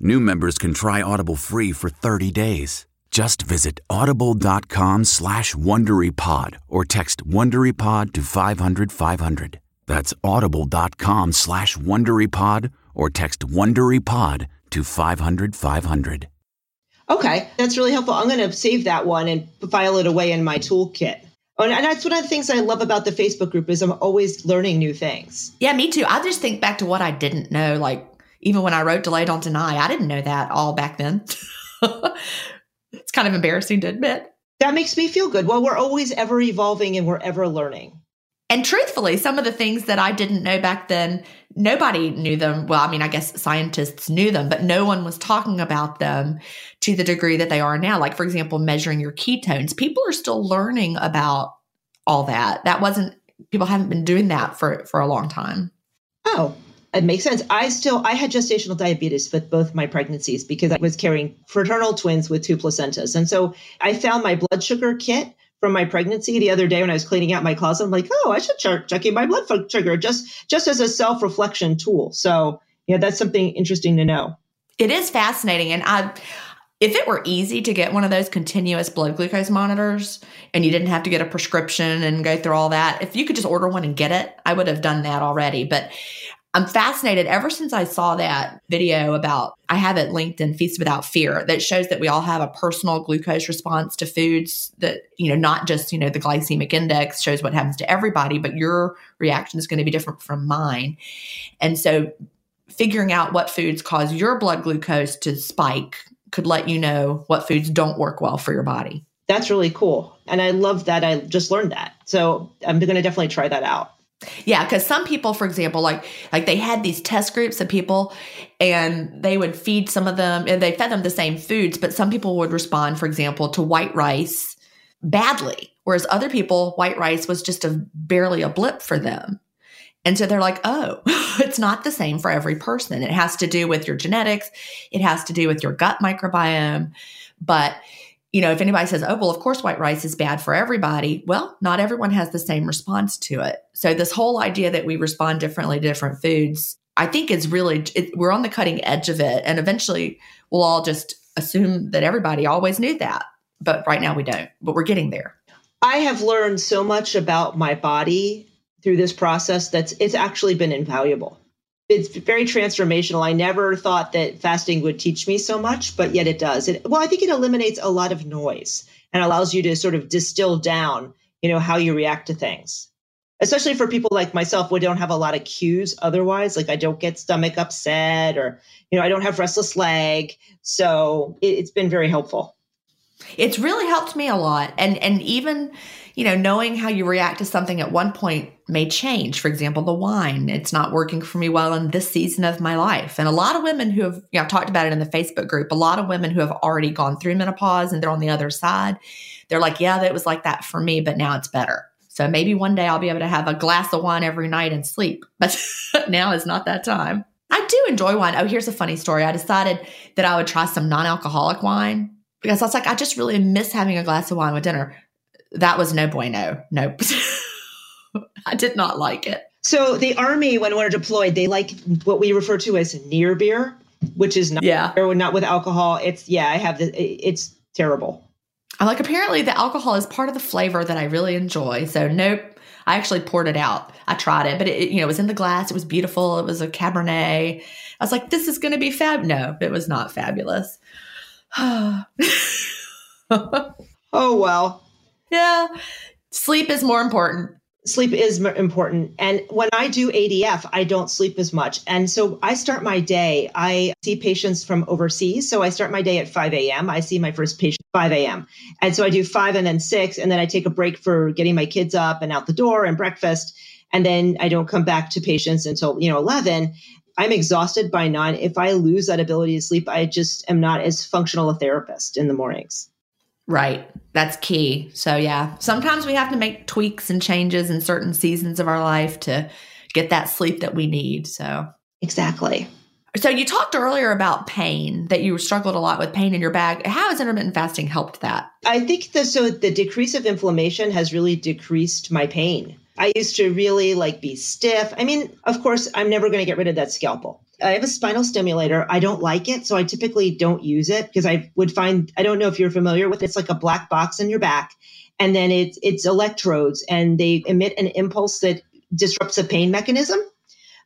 new members can try Audible free for 30 days. Just visit audible.com slash WonderyPod or text WonderyPod to 500, 500. That's audible.com slash WonderyPod or text WonderyPod to 500, 500. Okay, that's really helpful. I'm going to save that one and file it away in my toolkit. Oh, and that's one of the things I love about the Facebook group is I'm always learning new things. Yeah, me too. I just think back to what I didn't know. Like even when I wrote "Delay Don't Deny," I didn't know that all back then. it's kind of embarrassing to admit. That makes me feel good. Well, we're always ever evolving and we're ever learning. And truthfully, some of the things that I didn't know back then, nobody knew them. Well, I mean, I guess scientists knew them, but no one was talking about them to the degree that they are now. Like, for example, measuring your ketones. People are still learning about all that. That wasn't, people haven't been doing that for, for a long time. Oh, it makes sense. I still I had gestational diabetes with both my pregnancies because I was carrying fraternal twins with two placentas. And so I found my blood sugar kit from my pregnancy the other day when I was cleaning out my closet. I'm like, oh, I should start checking my blood sugar just just as a self reflection tool. So yeah, that's something interesting to know. It is fascinating, and I. If it were easy to get one of those continuous blood glucose monitors and you didn't have to get a prescription and go through all that, if you could just order one and get it, I would have done that already. But I'm fascinated ever since I saw that video about, I have it linked in Feast Without Fear that shows that we all have a personal glucose response to foods that, you know, not just, you know, the glycemic index shows what happens to everybody, but your reaction is going to be different from mine. And so figuring out what foods cause your blood glucose to spike could let you know what foods don't work well for your body. That's really cool. And I love that I just learned that. So I'm going to definitely try that out. Yeah, because some people, for example, like like they had these test groups of people, and they would feed some of them, and they fed them the same foods, but some people would respond, for example, to white rice badly, whereas other people, white rice was just a barely a blip for them. And so they're like, oh, it's not the same for every person. It has to do with your genetics, it has to do with your gut microbiome, but you know, if anybody says, oh, well, of course white rice is bad for everybody, well, not everyone has the same response to it. So, this whole idea that we respond differently to different foods, I think is really, it, we're on the cutting edge of it. And eventually we'll all just assume that everybody always knew that. But right now we don't, but we're getting there. I have learned so much about my body through this process that's it's actually been invaluable it's very transformational. I never thought that fasting would teach me so much, but yet it does. It, well, I think it eliminates a lot of noise and allows you to sort of distill down you know, how you react to things. Especially for people like myself who don't have a lot of cues otherwise, like I don't get stomach upset or, you know, I don't have restless leg. So it, it's been very helpful. It's really helped me a lot. And and even, you know, knowing how you react to something at one point may change. For example, the wine, it's not working for me well in this season of my life. And a lot of women who have, you know, I've talked about it in the Facebook group, a lot of women who have already gone through menopause and they're on the other side, they're like, yeah, that was like that for me, but now it's better. So maybe one day I'll be able to have a glass of wine every night and sleep. But now is not that time. I do enjoy wine. Oh, here's a funny story. I decided that I would try some non alcoholic wine because I was like, I just really miss having a glass of wine with dinner. That was no bueno. Nope. I did not like it. So the army, when we're deployed, they like what we refer to as near beer, which is not Yeah. or not with alcohol. It's yeah, I have the it's terrible. I'm like, apparently the alcohol is part of the flavor that I really enjoy. So nope. I actually poured it out. I tried it, but it, you know, it was in the glass. It was beautiful. It was a Cabernet. I was like, this is going to be fab. No, it was not fabulous. Oh well. Yeah. Sleep is more important. Sleep is important. And when I do ADF, I don't sleep as much. And so I start my day. I see patients from overseas. So I start my day at 5 a.m. I see my first patient at 5 a.m. And so I do five and then six. And then I take a break for getting my kids up and out the door and breakfast. And then I don't come back to patients until, you know, 11. I'm exhausted by nine. If I lose that ability to sleep, I just am not as functional a therapist in the mornings. Right. That's key. So, yeah, sometimes we have to make tweaks and changes in certain seasons of our life to get that sleep that we need. So, Exactly. so you talked earlier about pain, that you struggled a lot with pain in your back. How has intermittent fasting helped that? I think that so the decrease of inflammation has really decreased my pain. I used to really like be stiff. I mean, of course, I'm never going to get rid of that scalpel. I have a spinal stimulator. I don't like it, so I typically don't use it because I would find I don't know if you're familiar with it. It's like a black box in your back and then it's it's electrodes and they emit an impulse that disrupts a pain mechanism.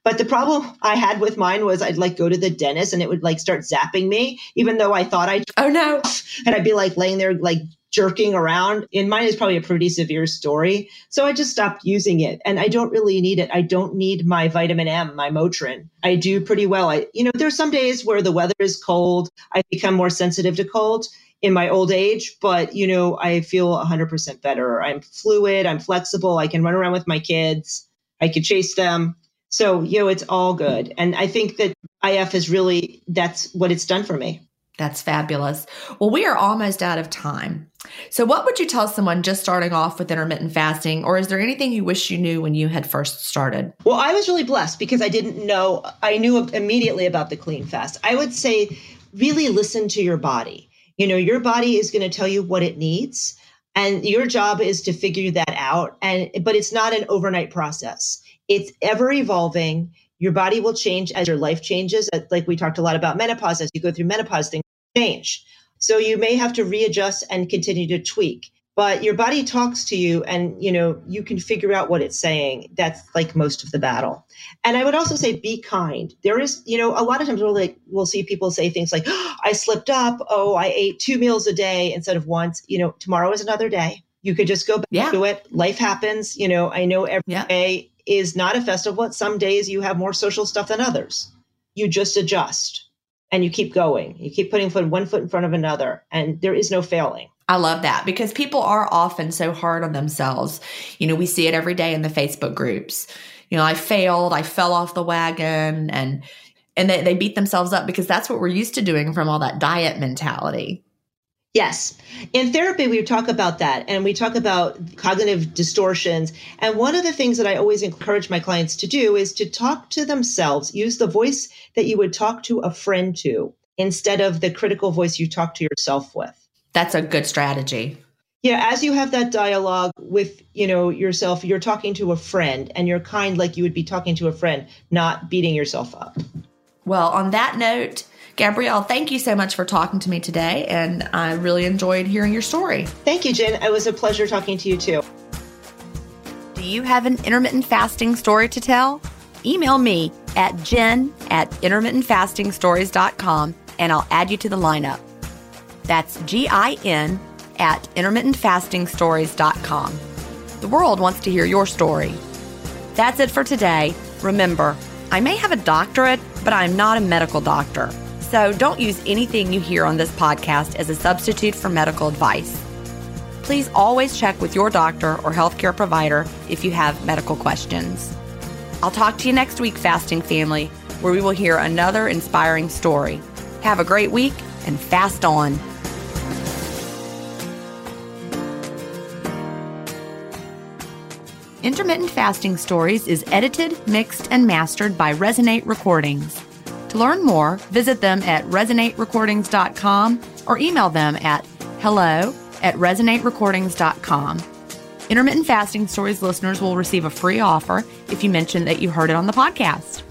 But the problem I had with mine was I'd like go to the dentist and it would like start zapping me, even though I thought I Oh, no. and I'd be like laying there like jerking around. And mine is probably a pretty severe story. So I just stopped using it. And I don't really need it. I don't need my vitamin M, my Motrin. I do pretty well. I you know, there's some days where the weather is cold. I become more sensitive to cold in my old age, but you know, I feel 100% better. I'm fluid, I'm flexible, I can run around with my kids. I can chase them. So, you know, it's all good. And I think that IF is really that's what it's done for me. That's fabulous. Well, we are almost out of time. So, what would you tell someone just starting off with intermittent fasting, or is there anything you wish you knew when you had first started? Well, I was really blessed because I didn't know, I knew immediately about the clean fast. I would say, really listen to your body. You know, your body is going to tell you what it needs, and your job is to figure that out. And, but it's not an overnight process, it's ever evolving. Your body will change as your life changes. Uh, like we talked a lot about menopause, as you go through menopause, things change. So you may have to readjust and continue to tweak but your body talks to you and you know you can figure out what it's saying that's like most of the battle and i would also say be kind there is you know a lot of times we'll like we'll see people say things like oh, i slipped up oh i ate two meals a day instead of once you know tomorrow is another day you could just go back Yeah. to it life happens you know i know every Yeah. day is not a festival some days you have more social stuff than others you just adjust and you keep going you keep putting foot one foot in front of another and there is no failing I love that because people are often so hard on themselves. You know, we see it every day in the Facebook groups. You know, I failed, I fell off the wagon and and they, they beat themselves up because that's what we're used to doing from all that diet mentality. Yes. In therapy, we talk about that and we talk about cognitive distortions. And one of the things that I always encourage my clients to do is to talk to themselves, use the voice that you would talk to a friend to instead of the critical voice you talk to yourself with. That's a good strategy. Yeah, as you have that dialogue with, you know, yourself, you're talking to a friend and you're kind like you would be talking to a friend, not beating yourself up. Well, on that note, Gabrielle, thank you so much for talking to me today. And I really enjoyed hearing your story. Thank you, Gin. It was a pleasure talking to you too. Do you have an intermittent fasting story to tell? Email me at gin at intermittentfastingstories.com and I'll add you to the lineup. That's G I N at intermittentfastingstories.com. The world wants to hear your story. That's it for today. Remember, I may have a doctorate, but I'm not a medical doctor. So don't use anything you hear on this podcast as a substitute for medical advice. Please always check with your doctor or healthcare provider if you have medical questions. I'll talk to you next week, Fasting Family, where we will hear another inspiring story. Have a great week and fast on. Intermittent Fasting Stories is edited, mixed, and mastered by Resonate Recordings. To learn more, visit them at resonaterecordings.com or email them at hello at resonaterecordings.com. Intermittent Fasting Stories listeners will receive a free offer if you mention that you heard it on the podcast.